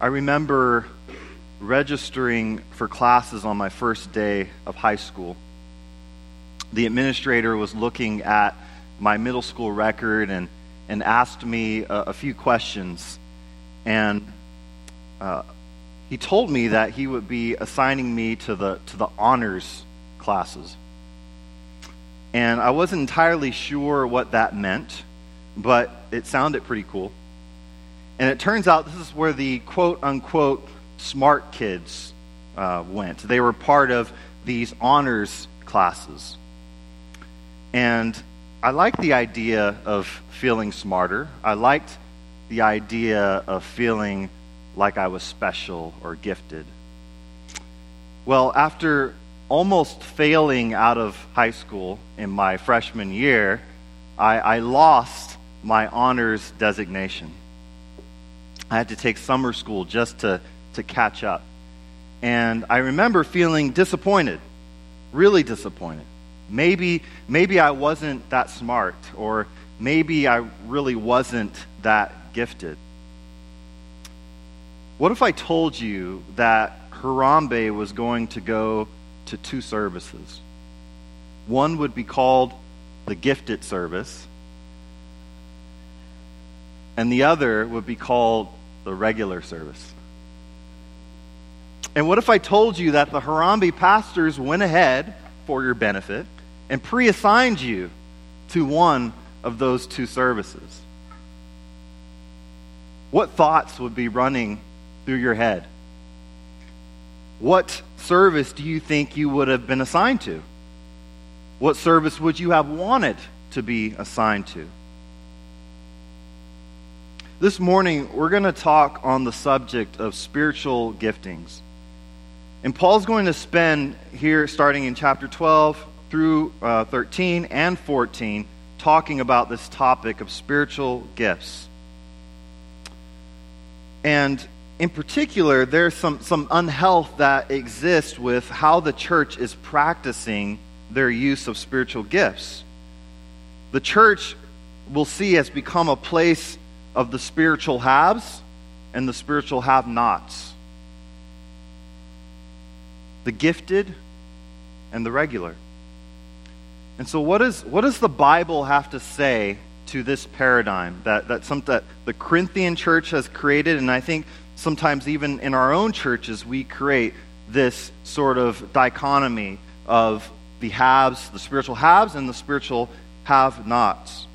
I remember registering for classes on my first day of high school. The administrator was looking at my middle school record and, and asked me a, a few questions. And uh, he told me that he would be assigning me to the, to the honors classes. And I wasn't entirely sure what that meant, but it sounded pretty cool. And it turns out this is where the quote unquote smart kids uh, went. They were part of these honors classes. And I liked the idea of feeling smarter. I liked the idea of feeling like I was special or gifted. Well, after almost failing out of high school in my freshman year, I, I lost my honors designation. I had to take summer school just to, to catch up. And I remember feeling disappointed, really disappointed. Maybe, maybe I wasn't that smart, or maybe I really wasn't that gifted. What if I told you that Harambee was going to go to two services? One would be called the gifted service, and the other would be called the regular service. And what if I told you that the Harambee pastors went ahead for your benefit and pre assigned you to one of those two services? What thoughts would be running through your head? What service do you think you would have been assigned to? What service would you have wanted to be assigned to? This morning, we're going to talk on the subject of spiritual giftings. And Paul's going to spend here, starting in chapter 12 through uh, 13 and 14, talking about this topic of spiritual gifts. And in particular, there's some, some unhealth that exists with how the church is practicing their use of spiritual gifts. The church, we'll see, has become a place of the spiritual haves and the spiritual have nots, the gifted and the regular. And so, what, is, what does the Bible have to say to this paradigm that, that, some, that the Corinthian church has created? And I think sometimes even in our own churches, we create this sort of dichotomy of the haves, the spiritual haves, and the spiritual have nots.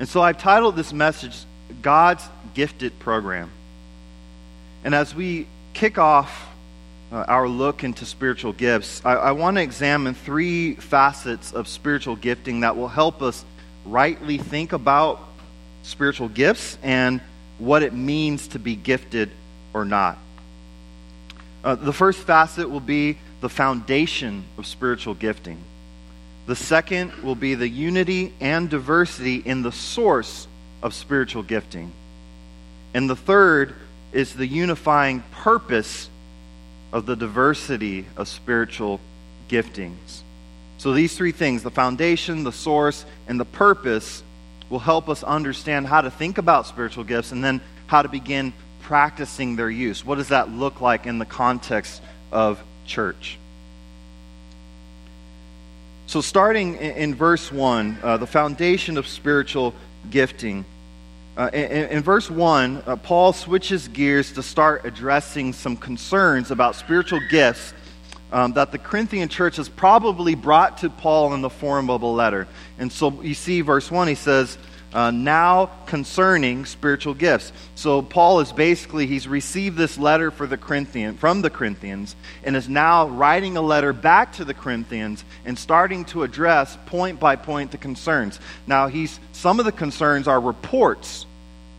And so I've titled this message God's Gifted Program. And as we kick off uh, our look into spiritual gifts, I, I want to examine three facets of spiritual gifting that will help us rightly think about spiritual gifts and what it means to be gifted or not. Uh, the first facet will be the foundation of spiritual gifting. The second will be the unity and diversity in the source of spiritual gifting. And the third is the unifying purpose of the diversity of spiritual giftings. So, these three things the foundation, the source, and the purpose will help us understand how to think about spiritual gifts and then how to begin practicing their use. What does that look like in the context of church? So, starting in, verse 1, uh, the foundation of spiritual gifting. Uh, in, in, verse 1, uh, Paul switches gears to start addressing some concerns about spiritual gifts um, that the Corinthian church has probably brought to Paul in the form of a letter. And so you see, verse 1, he says, uh, now concerning spiritual gifts. So Paul is basically he's received this letter for the Corinthian from the Corinthians and is now writing a letter back to the Corinthians and starting to address point by point the concerns. Now he's some of the concerns are reports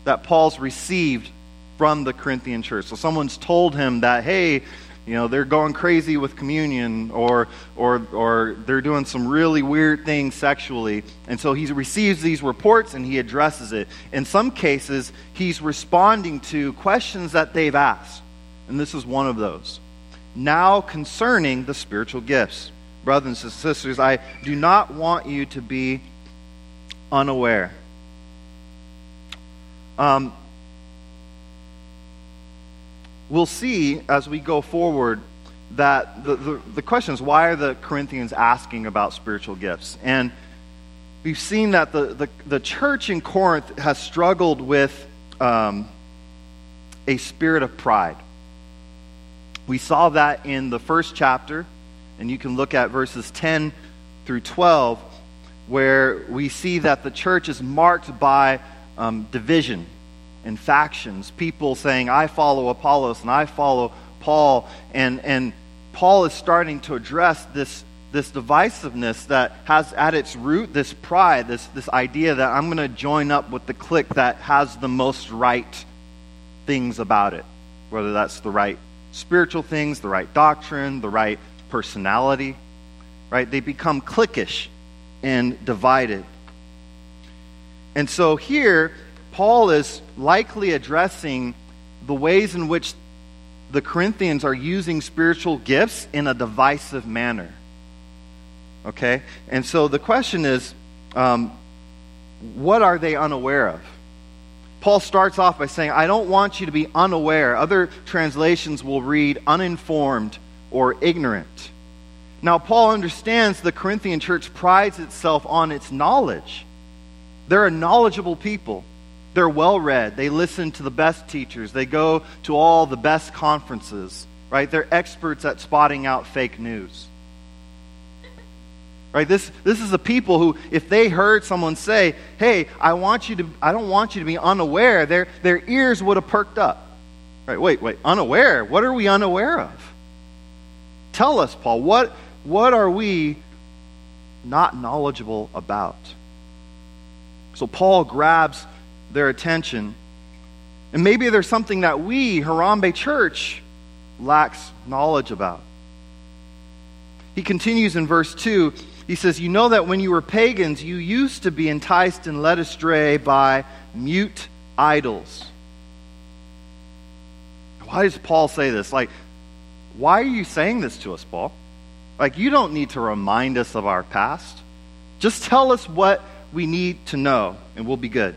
that Paul's received from the Corinthian church. So someone's told him that hey, you know they're going crazy with communion or or or they're doing some really weird things sexually. And so he receives these reports and he addresses it. In some cases he's responding to questions that they've asked. And this is one of those. Now concerning the spiritual gifts. Brothers and sisters i do not want you to be unaware. Um, we'll see as we go forward that the, the, the question is why are the Corinthians asking about spiritual gifts? And we've seen that the, the, the church in Corinth has struggled with um, a spirit of pride. We saw that in the first chapter, and you can look at verses 10 through 12, where we see that the church is marked by um, division and factions. People saying, I follow Apollos and I follow Paul. And, and Paul is starting to address this, this divisiveness that has at its root this pride, this, this idea that I'm going to join up with the clique that has the most right things about it, whether that's the right spiritual things, the right doctrine, the right personality, right? They become cliquish and divided. And so here, Paul is likely addressing the ways in which the Corinthians are using spiritual gifts in a divisive manner. Okay? And so the question is um, what are they unaware of? Paul starts off by saying, I don't want you to be unaware. Other translations will read uninformed or ignorant. Now, Paul understands the Corinthian church prides itself on its knowledge. They're a knowledgeable people. They're well read. They listen to the best teachers. They go to all the best conferences, right? They're experts at spotting out fake news. Right? This, this is a people who, if they heard someone say, hey, I, want you to, I don't want you to be unaware, their, their ears would have perked up. Right? Wait, wait, unaware? What are we unaware of? Tell us, Paul, what, what are we not knowledgeable about? So Paul grabs their attention. And maybe there's something that we, Harambee Church, lacks knowledge about. He continues in verse 2. He says, You know that when you were pagans, you used to be enticed and led astray by mute idols. Why does Paul say this? Like, why are you saying this to us, Paul? Like, you don't need to remind us of our past. Just tell us what we need to know, and we'll be good.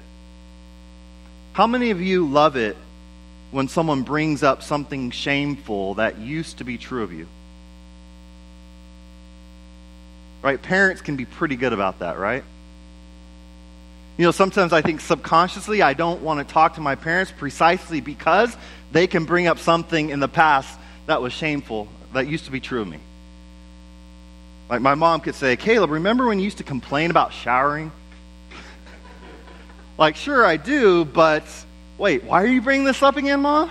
How many of you love it when someone brings up something shameful that used to be true of you? Right? Parents can be pretty good about that, right? You know, sometimes I think subconsciously I don't want to talk to my parents precisely because they can bring up something in the past that was shameful, that used to be true of me. Like my mom could say, Caleb, remember when you used to complain about showering? Like, sure, I do, but wait, why are you bringing this up again, Mom?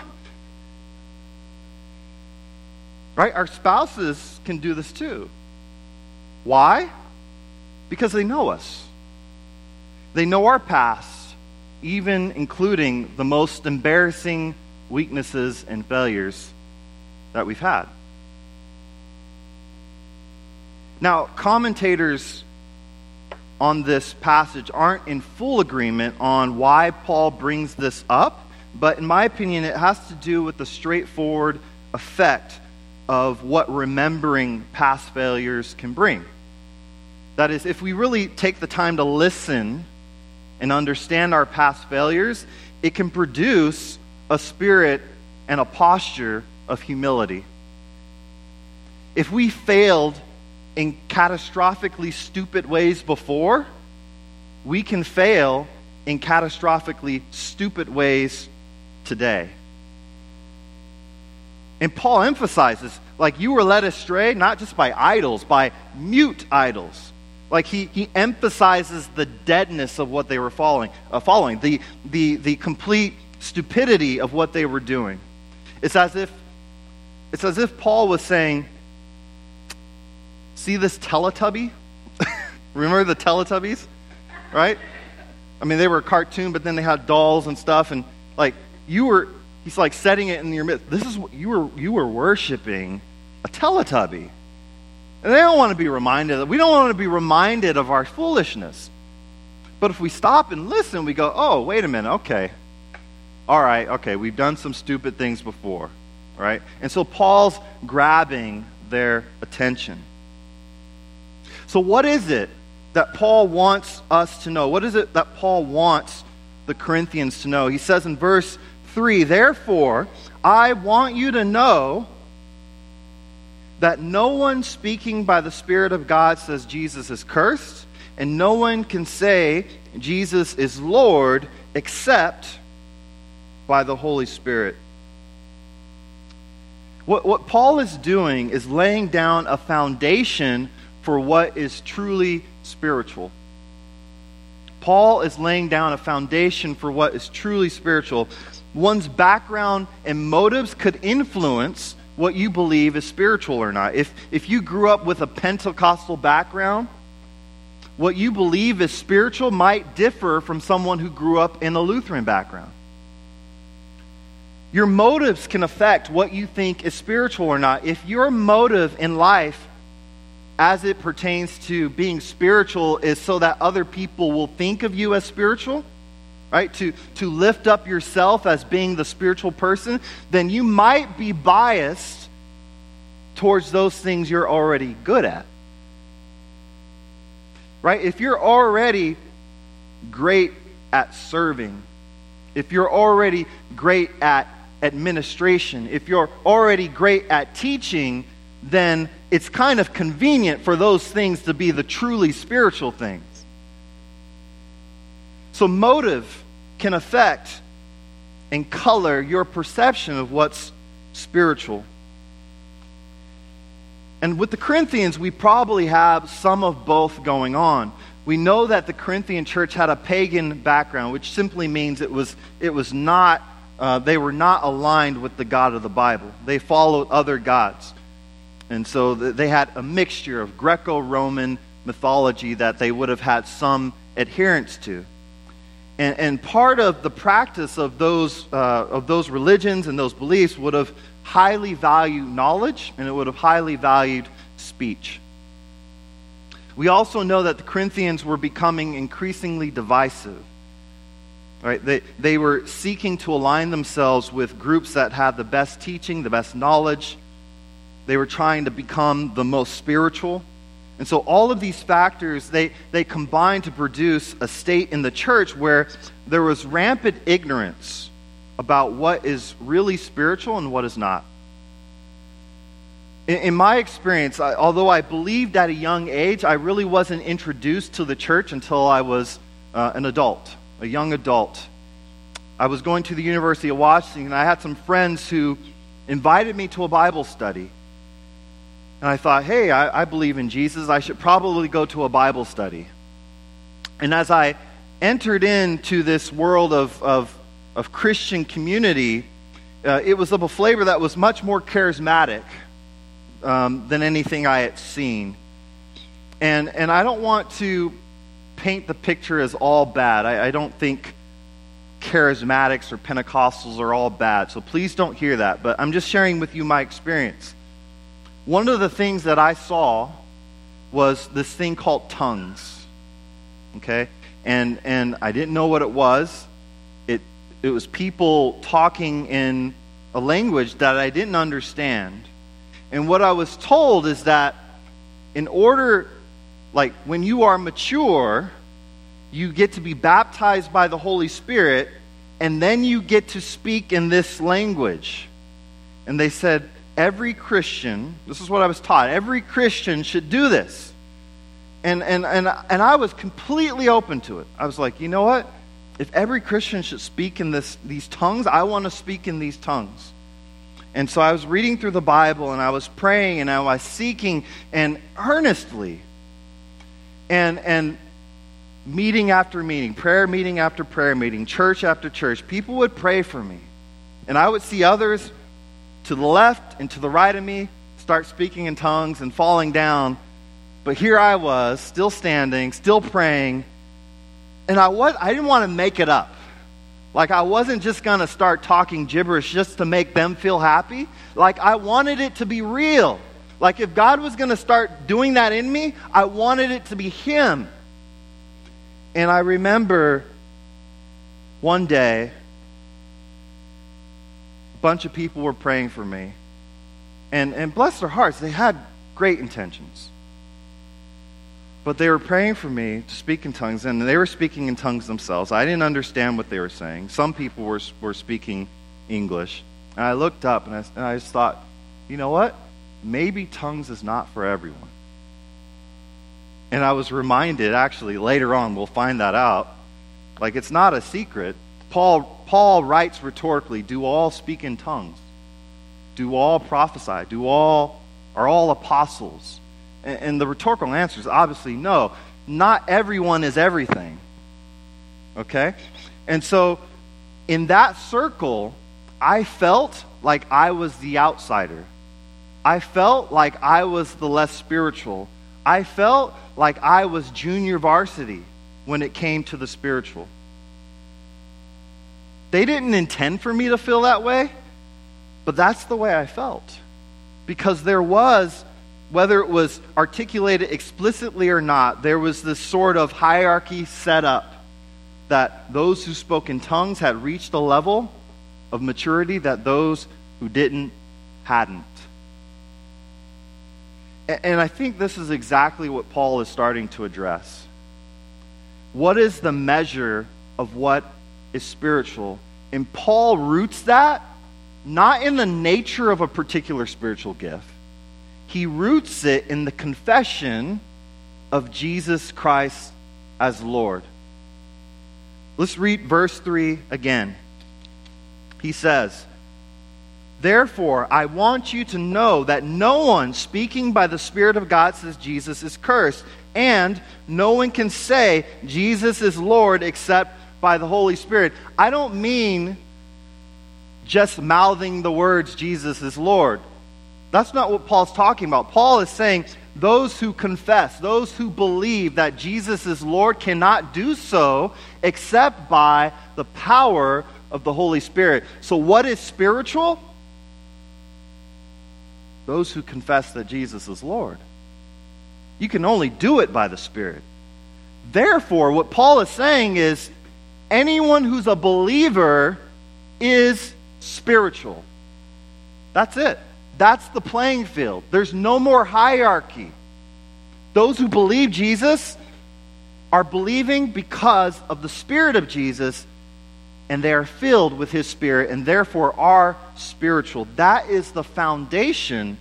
Right? Our spouses can do this too. Why? Because they know us. They know our past, even including the most embarrassing weaknesses and failures that we've had. Now, commentators on this passage aren't in full agreement on why Paul brings this up, but in my opinion, it has to do with the straightforward effect of what remembering past failures can bring. That is, if we really take the time to listen and understand our past failures, it can produce a spirit and a posture of humility. If we failed in catastrophically stupid ways before, we can fail in catastrophically stupid ways today. And Paul emphasizes, like, you were led astray not just by idols, by mute idols. Like, he, he emphasizes the deadness of what they were following, uh, following the, the, the complete stupidity of what they were doing. It's as if, it's as if Paul was saying, See this Teletubby? Remember the Teletubbies? Right? I mean, they were a cartoon, but then they had dolls and stuff, and like you were, he's like setting it in your midst. This is what you were you were worshiping a Teletubby. And they don't want to be reminded. that. We don't want to be reminded of our foolishness. But if we stop and listen, we go, oh, wait a minute, okay. All right, okay, we've done some stupid things before, right? And so Paul's grabbing their attention. So, what is it that Paul wants us to know? What is it that Paul wants the Corinthians to know? He says in verse 3 Therefore, I want you to know that no one speaking by the Spirit of God says Jesus is cursed, and no one can say Jesus is Lord except by the Holy Spirit. What, what Paul is doing is laying down a foundation for what is truly spiritual. Paul is laying down a foundation for what is truly spiritual. One's background and motives could influence what you believe is spiritual or not. If, if you grew up with a Pentecostal background, what you believe is spiritual might differ from someone who grew up in a Lutheran background. Your motives can affect what you think is spiritual or not. If your motive in life, as it pertains to being spiritual, is so that other people will think of you as spiritual, right? To, to lift up yourself as being the spiritual person, then you might be biased towards those things you're already good at. Right? If you're already great at serving, if you're already great at administration, if you're already great at teaching, then it's kind of convenient for those things to be the truly spiritual things. So, motive can affect and color your perception of what's spiritual. And with the Corinthians, we probably have some of both going on. We know that the Corinthian church had a pagan background, which simply means it was, it was not uh, they were not aligned with the God of the Bible. They followed other gods. And so they had a mixture of Greco Roman mythology that they would have had some adherence to. And, and part of the practice of those, uh, of those religions and those beliefs would have highly valued knowledge and it would have highly valued speech. We also know that the Corinthians were becoming increasingly divisive. Right? They, they were seeking to align themselves with groups that had the best teaching, the best knowledge. They were trying to become the most spiritual. And so all of these factors, they, they combined to produce a state in the church where there was rampant ignorance about what is really spiritual and what is not. In, in my experience, I, although I believed at a young age, I really wasn't introduced to the church until I was uh, an adult a young adult. I was going to the University of Washington, and I had some friends who invited me to a Bible study. And I thought, hey, I, I believe in Jesus. I should probably go to a Bible study. And as I entered into this world of, of, of Christian community, uh, it was of a flavor that was much more charismatic um, than anything I had seen. And, and I don't want to paint the picture as all bad. I, I don't think charismatics or Pentecostals are all bad. So please don't hear that. But I'm just sharing with you my experience. One of the things that I saw was this thing called tongues. Okay? And, and I didn't know what it was. It, it was people talking in a language that I didn't understand. And what I was told is that in order like when you are mature, you get to be baptized by the Holy Spirit, and then you get to speak in this language. And they said, every Christian, this is what I was taught, every Christian should do this. And, and, and, and I was completely open to it. I was like, you know what? If every Christian should speak in this, these tongues, I want to speak in these tongues. And so I was reading through the Bible and I was praying and I was seeking and earnestly and, and meeting after meeting, prayer meeting after prayer meeting, church after church, people would pray for me. And I would see others to the left and to the right of me start speaking in tongues and falling down. But here I was, still standing, still praying. And I, was, I didn't want to make it up. Like, I wasn't just going to start talking gibberish just to make them feel happy. Like, I wanted it to be real. Like, if God was going to start doing that in me, I wanted it to be Him. And I remember one day, bunch of people were praying for me. And, and bless their hearts, they had great intentions. But they were praying for me to speak in tongues, and they were speaking in tongues themselves. I didn't understand what they were saying. Some people were, were speaking English. And I looked up and I, and I just thought, you know what? Maybe tongues is not for everyone. And I was reminded, actually, later on, we'll find that out. Like, it's not a secret. Paul, Paul writes rhetorically do all speak in tongues? Do all prophesy? Do all, are all apostles? And, and the rhetorical answer is obviously no. Not everyone is everything. Okay? And so, in that circle, I felt like I was the outsider. I felt like I was the less spiritual. I felt like I was junior varsity when it came to the spiritual. They didn't intend for me to feel that way, but that's the way I felt. Because there was, whether it was articulated explicitly or not, there was this sort of hierarchy set up that those who spoke in tongues had reached a level of maturity that those who didn't hadn't. And I think this is exactly what Paul is starting to address. What is the measure of what is spiritual? And Paul roots that not in the nature of a particular spiritual gift, he roots it in the confession of Jesus Christ as Lord. Let's read verse 3 again. He says, Therefore, I want you to know that no one speaking by the Spirit of God says Jesus is cursed, and no one can say Jesus is Lord except by the Holy Spirit. I don't mean just mouthing the words Jesus is Lord. That's not what Paul's talking about. Paul is saying those who confess, those who believe that Jesus is Lord, cannot do so except by the power of the Holy Spirit. So, what is spiritual? those who confess that Jesus is Lord. You can only do it by the Spirit. Therefore, what Paul is saying is anyone who's a believer is spiritual. That's it. That's the playing field. There's no more hierarchy. Those who believe Jesus are believing because of the Spirit of Jesus and they are filled with His Spirit and therefore are spiritual. That is the foundation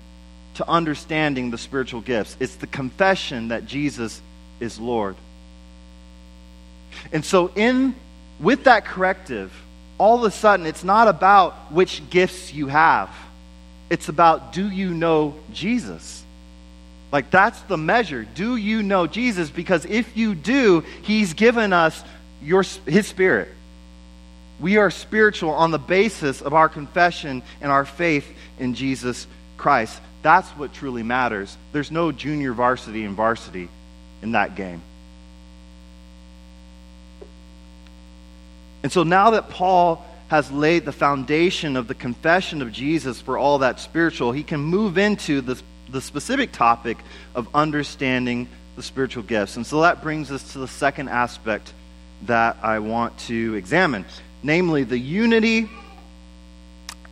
to understanding the spiritual gifts. It's the confession that Jesus is Lord. And so, in with that corrective, all of a sudden, it's not about which gifts you have. It's about do you know Jesus? Like, that's the measure. Do you know Jesus? Because if you do, He's given us your, His Spirit. We are spiritual on the basis of our confession and our faith in Jesus Christ. That's what truly matters. There's no junior varsity and varsity in that game. And so now that Paul has laid the foundation of the confession of Jesus for all that spiritual, he can move into the, the specific topic of understanding the spiritual gifts. And so that brings us to the second aspect that I want to examine namely the unity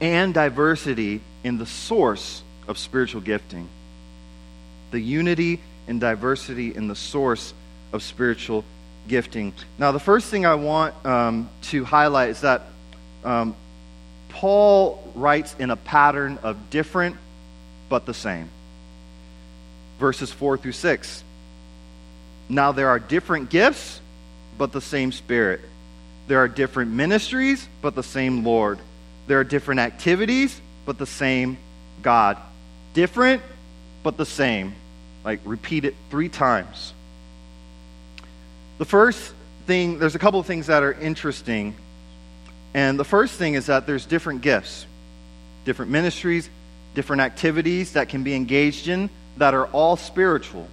and diversity in the source of spiritual gifting. The unity and diversity in the source of spiritual gifting. Now, the first thing I want um, to highlight is that um, Paul writes in a pattern of different but the same. Verses 4 through 6. Now, there are different gifts, but the same Spirit. There are different ministries, but the same Lord. There are different activities, but the same God. Different, but the same. Like, repeat it three times. The first thing, there's a couple of things that are interesting. And the first thing is that there's different gifts, different ministries, different activities that can be engaged in that are all spiritual.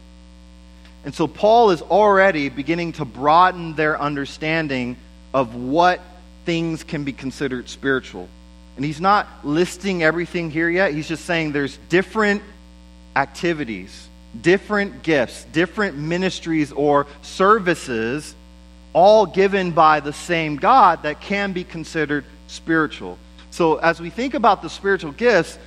And so Paul is already beginning to broaden their understanding of what things can be considered spiritual. And he's not listing everything here yet. He's just saying there's different activities, different gifts, different ministries or services, all given by the same God that can be considered spiritual. So as we think about the spiritual gifts,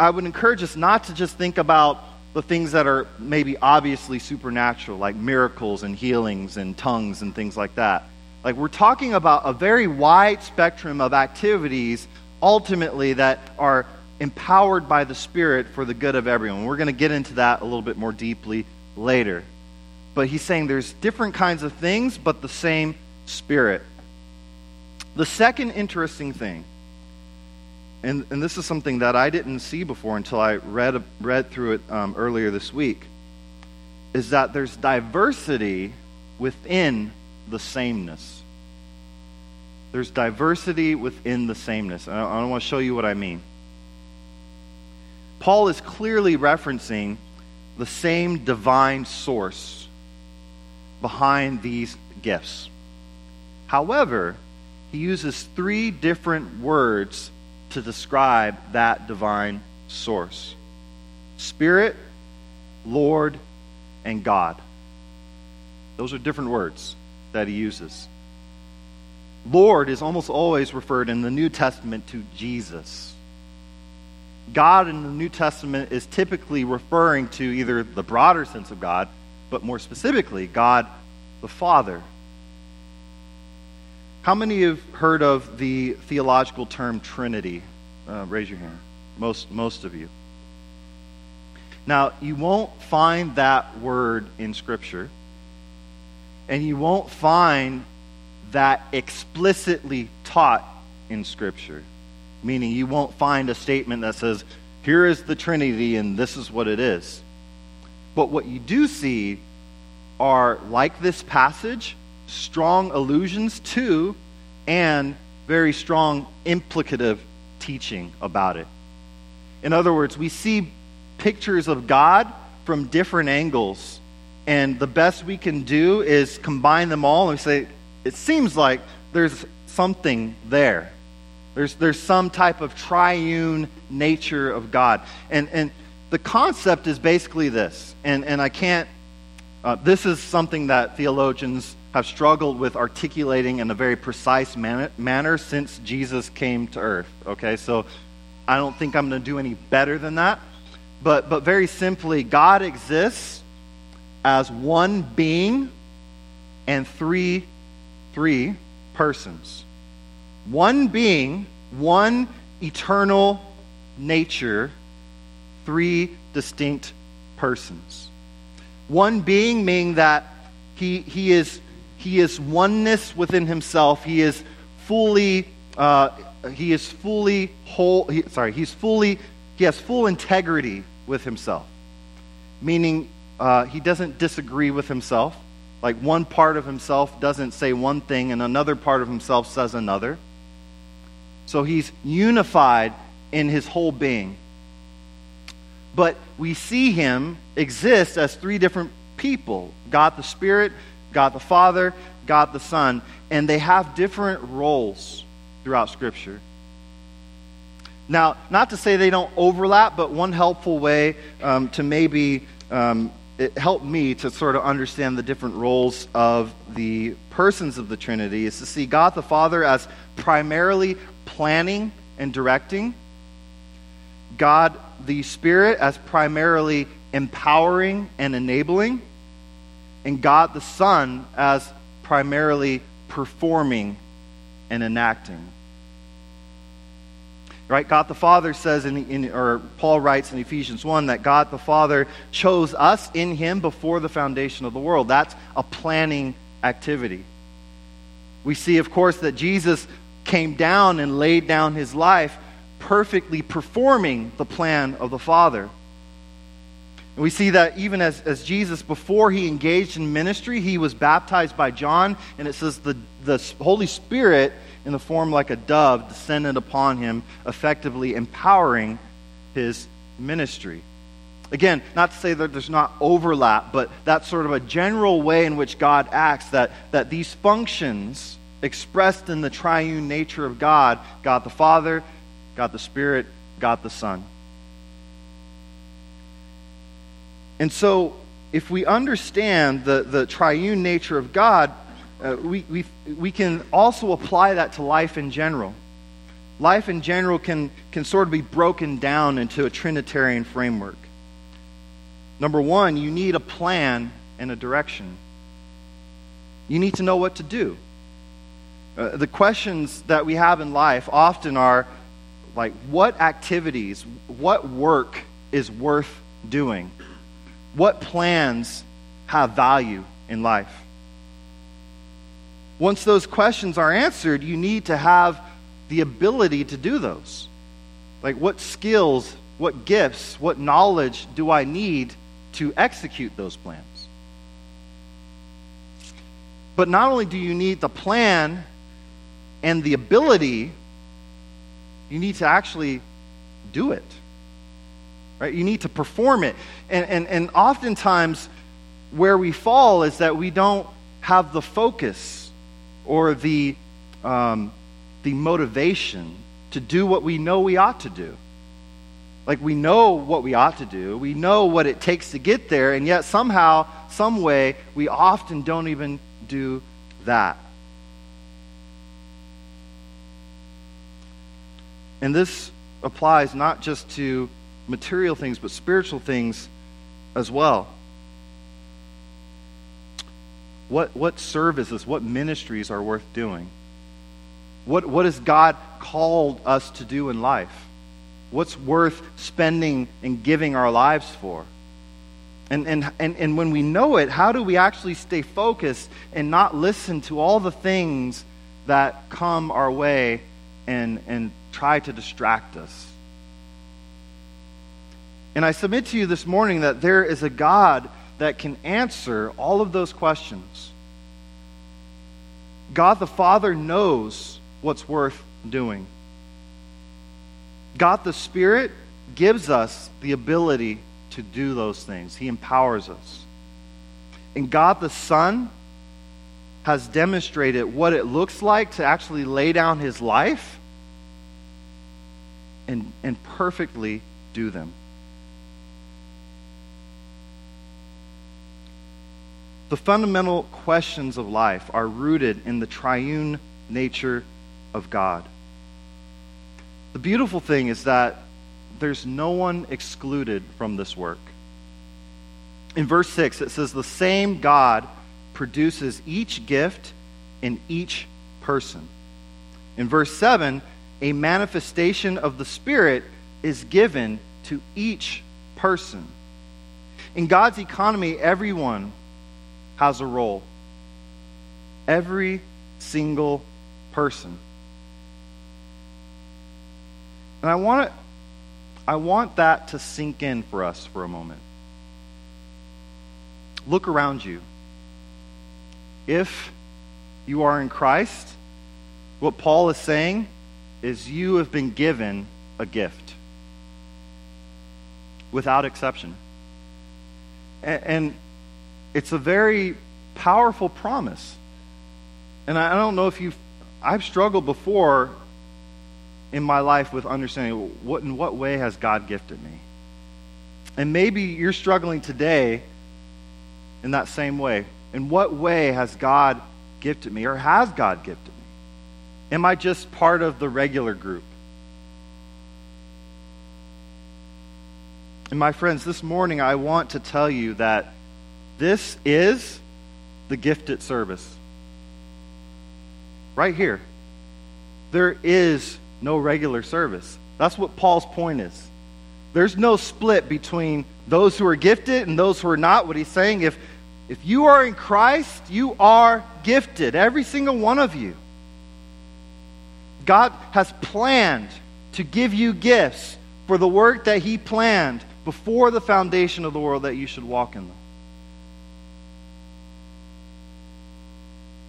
I would encourage us not to just think about the things that are maybe obviously supernatural, like miracles and healings and tongues and things like that Like, we're talking about a very wide spectrum of activities ultimately that are empowered by the Spirit for the good of everyone. We're going to get into that a little bit more deeply later. But he's saying there's different kinds of things, but the same Spirit. The second interesting thing, and, and this is something that I didn't see before until I read, read through it um, earlier this week, is that there's diversity within the sameness. There's diversity within the sameness. I, I want to show you what I mean. Paul is clearly referencing the same divine source behind these gifts. However, he uses three different words to describe that divine source Spirit, Lord, and God. Those are different words that he uses. Lord is almost always referred in the New Testament to Jesus. God in the New Testament is typically referring to either the broader sense of God, but more specifically, God the Father. How many have heard of the theological term Trinity? Uh, raise your hand. Most, most of you. Now, you won't find that word in Scripture and you won't find that explicitly taught in Scripture. Meaning, you won't find a statement that says, here is the Trinity and this is what it is. But what you do see are, like this passage, strong allusions to and very strong implicative teaching about it. In other words, we see pictures of God from different angles and the best we can do is combine them all and say, it seems like there's something there. There's, there's some type of triune nature of God. And, and the concept is basically this, and, and I can't, uh, this is something that theologians have struggled with articulating in a very precise man- manner since Jesus came to earth. Okay, so I don't think I'm going to do any better than that. But, but very simply, God exists as one being and three three persons. One being, one eternal nature, three distinct persons. One being meaning that he, he, is, he is oneness within himself. He is fully, uh, he is fully whole, he, sorry, he's fully, he has full integrity with himself. Meaning uh, he doesn't disagree with himself. Like one part of himself doesn't say one thing and another part of himself says another. So he's unified in his whole being. But we see him exist as three different people God the Spirit, God the Father, God the Son, and they have different roles throughout Scripture. Now, not to say they don't overlap, but one helpful way um, to maybe um, it helped me to sort of understand the different roles of the persons of the Trinity is to see God the Father as primarily planning and directing, God the Spirit as primarily empowering and enabling, and God the Son as primarily performing and enacting. Right? God the Father says, in, in, or Paul writes in Ephesians 1 that God the Father chose us in Him before the foundation of the world. That's a planning activity. We see, of course, that Jesus came down and laid down His life, perfectly performing the plan of the Father. And we see that even as, as Jesus, before he engaged in ministry, he was baptized by John, and it says the, the Holy Spirit in the form like a dove descended upon him, effectively empowering his ministry. Again, not to say that there's not overlap, but that's sort of a general way in which God acts, that, that these functions expressed in the triune nature of God God the Father, God the Spirit, God the Son. And so, if we understand the, the triune nature of God, uh, we, we, we can also apply that to life in general. Life in general can, can sort of be broken down into a Trinitarian framework. Number one, you need a plan and a direction. You need to know what to do. Uh, the questions that we have in life often are like, what activities, what work is worth doing? What plans have value in life? Once those questions are answered, you need to have the ability to do those. Like, what skills, what gifts, what knowledge do I need to execute those plans? But not only do you need the plan and the ability, you need to actually do it. Right? You need to perform it. And, and, and oftentimes, where we fall is that we don't have the focus or the, um, the motivation to do what we know we ought to do. Like we know what we ought to do, we know what it takes to get there, and yet somehow, some way, we often don't even do that. And this applies not just to material things, but spiritual things as well. What, what services, what ministries are worth doing? What, what has God called us to do in life? What's worth spending and giving our lives for? And, and, and, and when we know it, how do we actually stay focused and not listen to all the things that come our way and, and try to distract us? And I submit to you this morning that there is a God that can answer all of those questions. God the Father knows what's worth doing. God the Spirit gives us the ability to do those things, He empowers us. And God the Son has demonstrated what it looks like to actually lay down His life and, and perfectly do them. The fundamental questions of life are rooted in the triune nature of God. The beautiful thing is that there's no one excluded from this work. In verse 6, it says, The same God produces each gift in each person. In verse 7, a manifestation of the Spirit is given to each person. In God's economy, everyone has a role. Every single person. And I want I want that to sink in for us for a moment. Look around you. If you are in Christ, what Paul is saying is you have been given a gift without exception. And, it's a very powerful promise. And I don't know if you've, I've struggled before in my life with understanding what, in what way has God gifted me? And maybe you're struggling today in that same way. In what way has God gifted me, or has God gifted me? Am I just part of the regular group? And my friends, this morning I want to tell you that this is the gifted service. Right here. There is no regular service. That's what Paul's point is. There's no split between those who are gifted and those who are not. What he's saying, if, if you are in Christ, you are gifted, every single one of you. God has planned to give you gifts for the work that he planned before the foundation of the world that you should walk in them.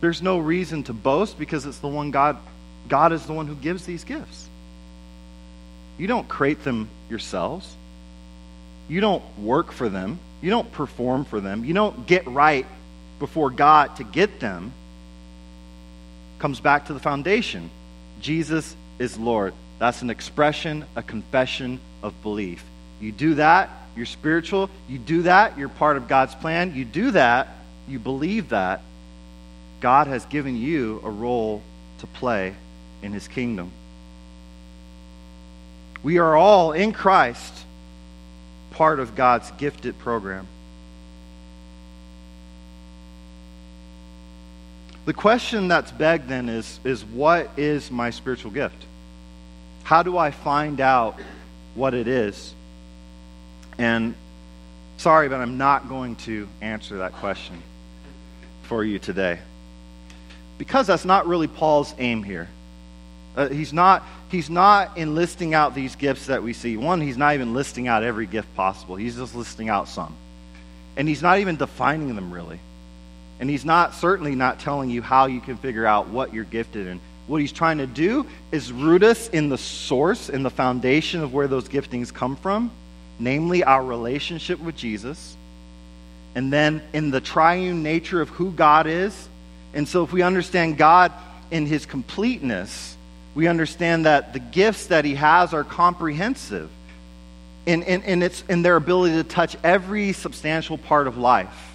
There's no reason to boast because it's the one God, God is the one who gives these gifts. You don't create them yourselves. You don't work for them. You don't perform for them. You don't get right before God to get them. Comes back to the foundation. Jesus is Lord. That's an expression, a confession of belief. You do that, you're spiritual. You do that, you're part of God's plan. You do that, you believe that, God has given you a role to play in his kingdom. We are all in Christ part of God's gifted program. The question that's begged then is, is what is my spiritual gift? How do I find out what it is? And sorry, but I'm not going to answer that question for you today. Because that's not really Paul's aim here. Uh, he's, not, he's not in listing out these gifts that we see. One, he's not even listing out every gift possible, he's just listing out some. And he's not even defining them really. And he's not certainly not telling you how you can figure out what you're gifted in. What he's trying to do is root us in the source, in the foundation of where those giftings come from, namely our relationship with Jesus, and then in the triune nature of who God is. And so if we understand God in his completeness, we understand that the gifts that he has are comprehensive in, in, in, its, in their ability to touch every substantial part of life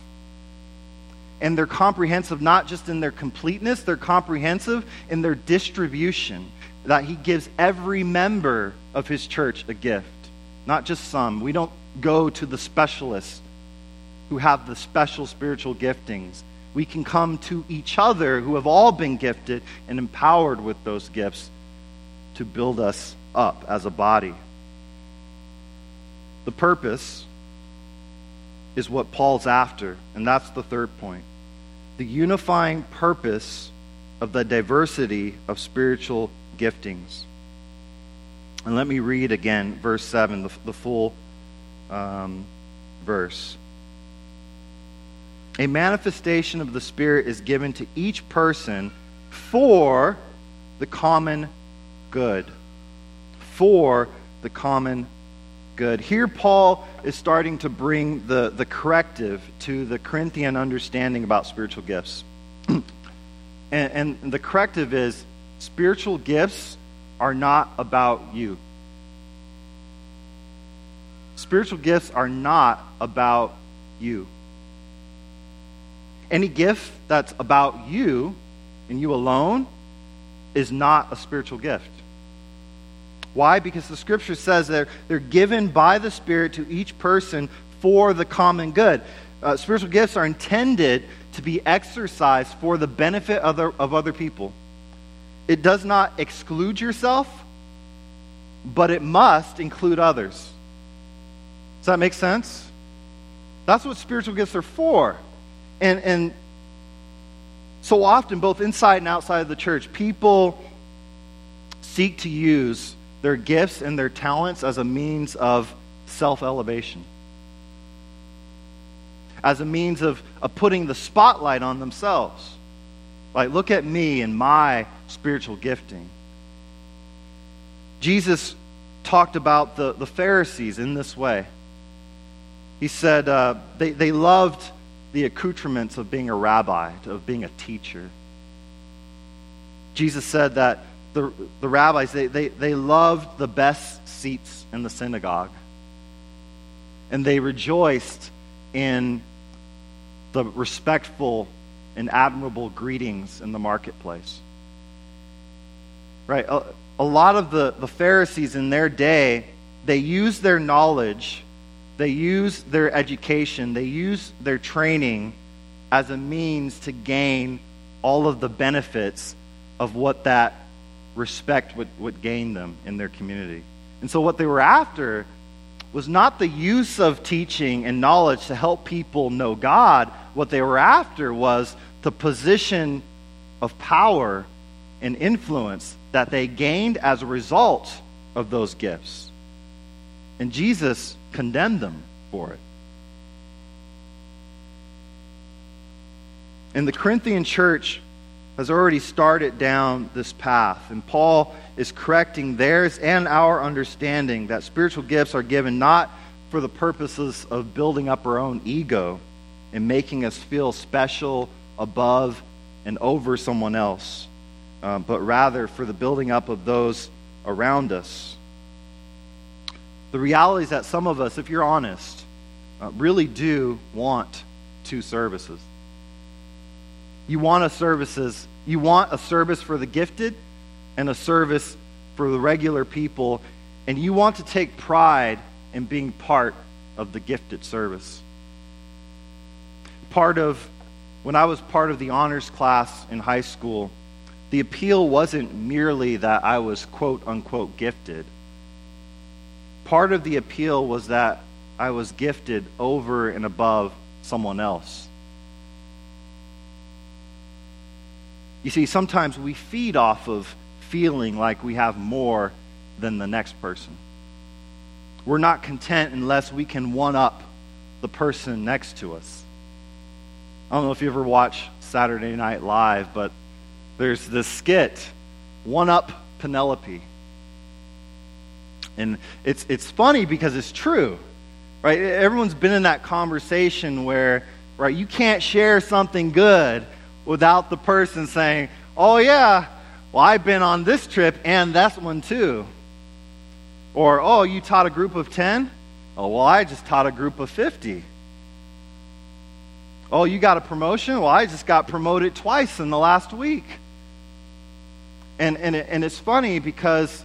and they're comprehensive not just in their completeness, they're comprehensive in their distribution. That He gives every member of His church a gift, not just some. We don't go to the specialists who have the special spiritual giftings. We can come to each other who have all been gifted and empowered with those gifts to build us up as a body. The purpose is what Paul's after, and that's the third point the unifying purpose of the diversity of spiritual giftings. And let me read again verse 7, the, the full um, verse. A manifestation of the Spirit is given to each person for the common good. For the common good. Here, Paul is starting to bring the, the corrective to the Corinthian understanding about spiritual gifts. and, and the corrective is spiritual gifts are not about you. Spiritual gifts are not about you. Any gift that's about you and you alone is not a spiritual gift. Why? Because the scripture says they're, they're given by the Spirit to each person for the common good. Uh, spiritual gifts are intended to be exercised for the benefit of other, of other people. It does not exclude yourself, but it must include others. Does that make sense? That's what spiritual gifts are for. And, and so often, both inside and outside of the church, people seek to use their gifts and their talents as a means of self elevation, as a means of, of putting the spotlight on themselves. Like, look at me and my spiritual gifting. Jesus talked about the, the Pharisees in this way. He said uh, they, they loved the accoutrements of being a rabbi, of being a teacher. Jesus said that the, the rabbis, they, they, they loved the best seats in the synagogue. And they rejoiced in the respectful and admirable greetings in the marketplace. Right? A, a lot of the, the Pharisees in their day, they used their knowledge, they used their education, they used their training as a means to gain all of the benefits of what that respect would, would gain them in their community. And so, what they were after was not the use of teaching and knowledge to help people know God. What they were after was the position of power and influence that they gained as a result of those gifts. And Jesus condemned them for it. In the Corinthian church, has already started down this path. And Paul is correcting theirs and our understanding that spiritual gifts are given not for the purposes of building up our own ego and making us feel special above and over someone else, uh, but rather for the building up of those around us. The reality is that some of us, if you're honest, uh, really do want two services. You want a services, you want a service for the gifted and a service for the regular people, and you want to take pride in being part of the gifted service. Part of when I was part of the honors class in high school, the appeal wasn't merely that I was quote unquote gifted. Part of the appeal was that I was gifted over and above someone else. You see, sometimes we feed off of feeling like we have more than the next person. We're not content unless we can one up the person next to us. I don't know if you ever watch Saturday Night Live, but there's this skit, One Up Penelope. And it's, it's funny because it's true, right? Everyone's been in that conversation where, right, you can't share something good without the person saying, oh, yeah, well, I've been on this trip and that one too. Or, oh, you taught a group of 10? Oh, well, I just taught a group of 50. Oh, you got a promotion? Well, I just got promoted twice in the last week. And, and, it, and it's funny because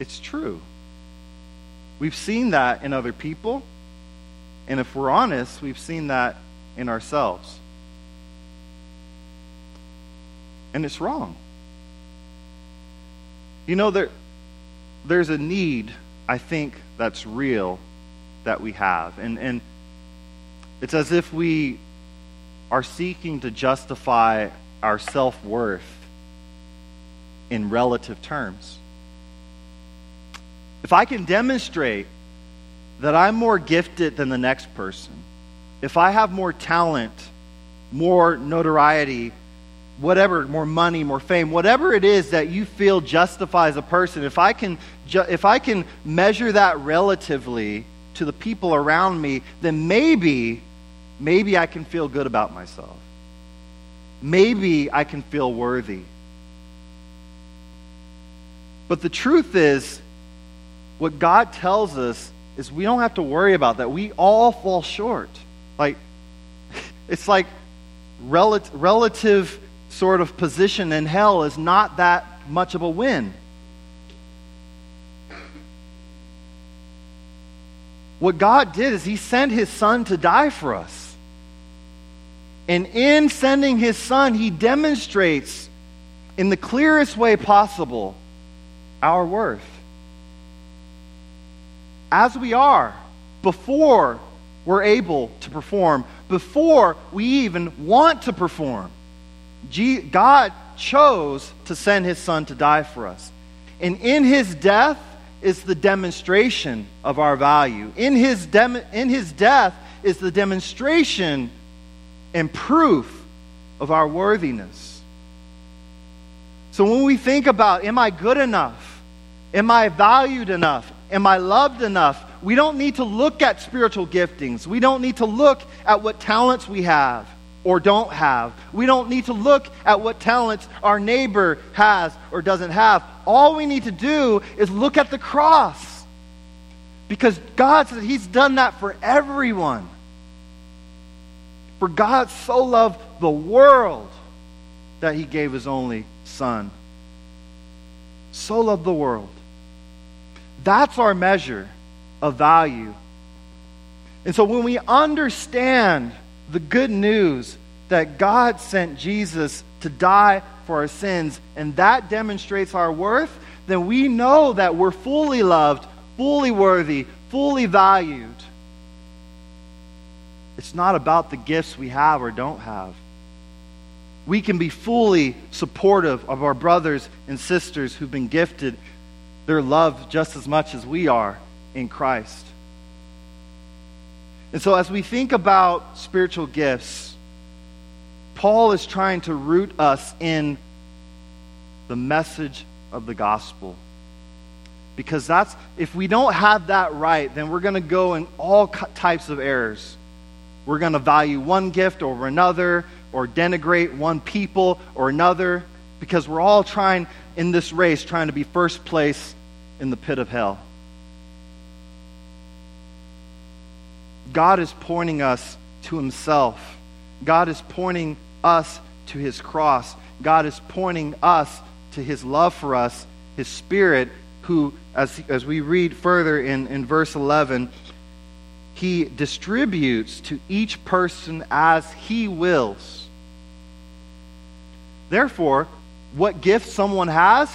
it's true. We've seen that in other people. And if we're honest, we've seen that in ourselves. And it's wrong. You know, there, there's a need, I think, that's real that we have. And, and it's as if we are seeking to justify our self worth in relative terms. If I can demonstrate that I'm more gifted than the next person, if I have more talent, more notoriety, whatever, more money, more fame, whatever it is that you feel justifies a person, if I can, ju- if I can measure that relatively to the people around me, then maybe, maybe I can feel good about myself. Maybe I can feel worthy. But the truth is, what God tells us is we don't have to worry about that. We all fall short. Like, it's like relative, relative sort of position in hell is not that much of a win. What God did is He sent His Son to die for us. And in sending His Son, He demonstrates in the clearest way possible our worth. As we are, before we're able to perform, before we even want to perform. God chose to send his son to die for us. And in his death is the demonstration of our value. In his, dem- in his death is the demonstration and proof of our worthiness. So when we think about, am I good enough? Am I valued enough? Am I loved enough? We don't need to look at spiritual giftings. We don't need to look at what talents we have or don't have. We don't need to look at what talents our neighbor has or doesn't have. All we need to do is look at the cross. Because God said He's done that for everyone. For God so loved the world that He gave His only Son. So loved the world. That's our measure of value. And so when we understand the good news that God sent Jesus to die for our sins, and that demonstrates our worth, then we know that we're fully loved, fully worthy, fully valued. It's not about the gifts we have or don't have. We can be fully supportive of our brothers and sisters who've been gifted their love just as much as we are in Christ. And so, as we think about spiritual gifts, Paul is trying to root us in the message of the gospel. Because that's, if we don't have that right, then we're going to go in all types of errors. We're going to value one gift over another, or denigrate one people or another, because we're all trying in this race, trying to be first place in the pit of hell. God is pointing us to Himself. God is pointing us to His cross. God is pointing us to His love for us, His Spirit, who, as, as we read further in, in verse 11, he distributes to each person as he wills. Therefore, what gift someone has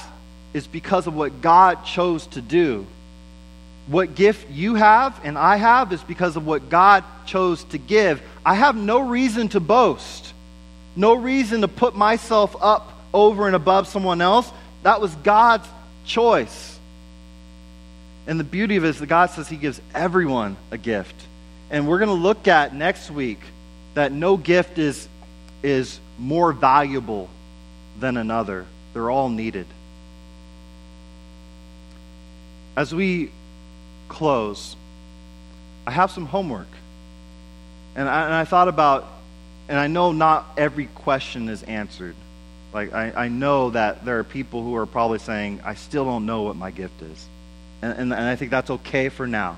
is because of what God chose to do. What gift you have and I have is because of what God chose to give. I have no reason to boast, no reason to put myself up over and above someone else. That was God's choice. And the beauty of it is that God says He gives everyone a gift. And we're going to look at next week that no gift is, is more valuable than another, they're all needed. As we close, I have some homework. And I, and I thought about, and I know not every question is answered. Like, I, I know that there are people who are probably saying, I still don't know what my gift is. And, and, and I think that's okay for now.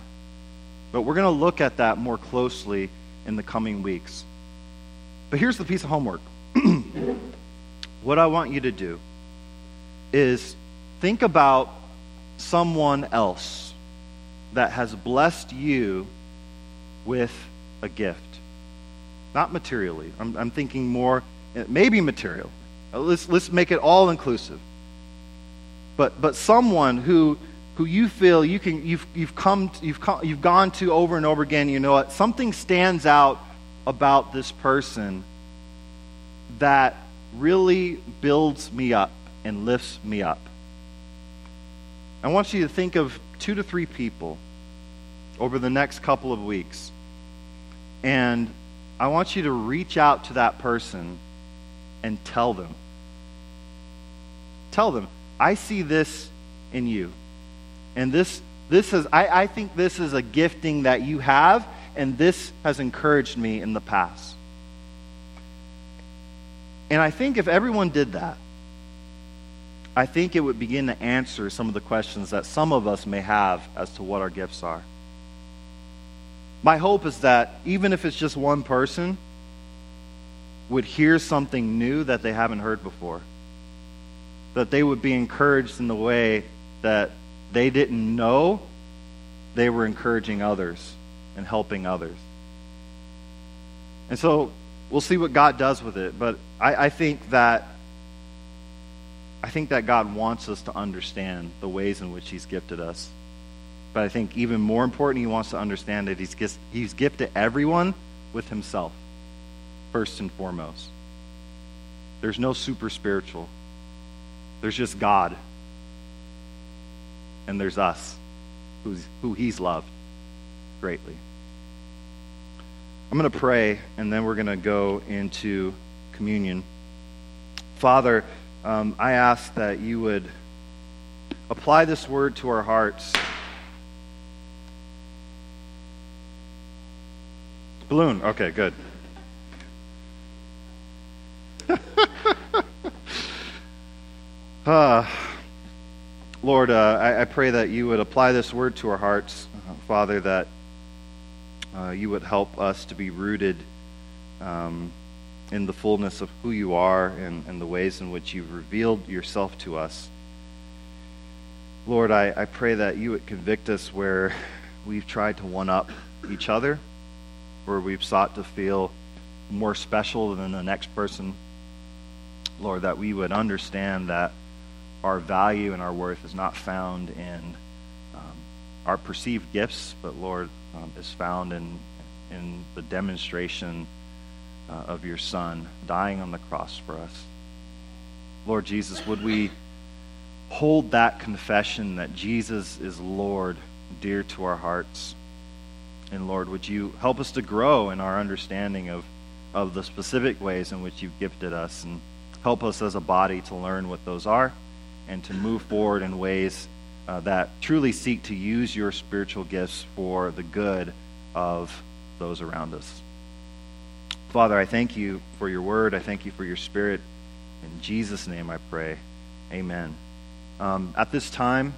But we're going to look at that more closely in the coming weeks. But here's the piece of homework. what I want you to do is think about someone else that has blessed you with a gift. Not materially. I'm, I'm thinking more, maybe material. Uh, let's, let's make it all inclusive. But, but someone who, who you feel you can, you've, you've, come, you've, come, you've gone to over and over again, you know what? Something stands out about this person that really builds me up and lifts me up. I want you to think of two to three people over the next couple of weeks. And I want you to reach out to that person and tell them. Tell them, I see this in you. And this, this is, I, I think this is a gifting that you have, and this has encouraged me in the past. And I think if everyone did that, I think it would begin to answer some of the questions that some of us may have as to what our gifts are. My hope is that even if it's just one person, would hear something new that they haven't heard before. That they would be encouraged in the way that they didn't know they were encouraging others and helping others. And so we'll see what God does with it. But I, I think that I think that God wants us to understand the ways in which He's gifted us. But I think even more important, He wants to understand that He's, he's gifted everyone with Himself, first and foremost. There's no super spiritual, there's just God. And there's us, who's, who He's loved greatly. I'm going to pray, and then we're going to go into communion. Father, um, I ask that you would apply this word to our hearts. Balloon. Okay, good. uh, Lord, uh, I, I, pray that you would apply this word to our hearts, uh, Father, that uh, you would help us to be rooted. Um, in the fullness of who you are and, and the ways in which you've revealed yourself to us. Lord, I, I pray that you would convict us where we've tried to one up each other, where we've sought to feel more special than the next person. Lord, that we would understand that our value and our worth is not found in um, our perceived gifts, but Lord, um, is found in, in the demonstration uh, of your Son dying on the cross for us. Lord Jesus, would we hold that confession that Jesus is Lord dear to our hearts? And Lord, would you help us to grow in our understanding of, of the specific ways in which you've gifted us and help us as a body to learn what those are and to move forward in ways uh, that truly seek to use your spiritual gifts for the good of those around us. Father, I thank you for your word. I thank you for your spirit. In Jesus' name I pray. Amen. Um, at this time,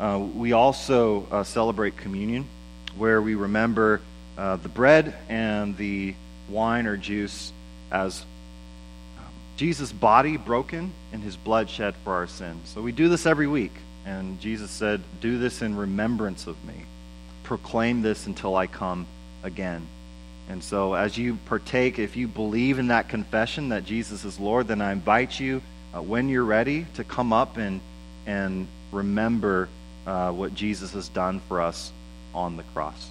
uh, we also uh, celebrate communion, where we remember uh, the bread and the wine or juice as um, Jesus' body broken and his blood shed for our sins. So we do this every week. And Jesus said, Do this in remembrance of me. Proclaim this until I come again. And so, as you partake, if you believe in that confession that Jesus is Lord, then I invite you, uh, when you're ready, to come up and, and remember uh, what Jesus has done for us on the cross.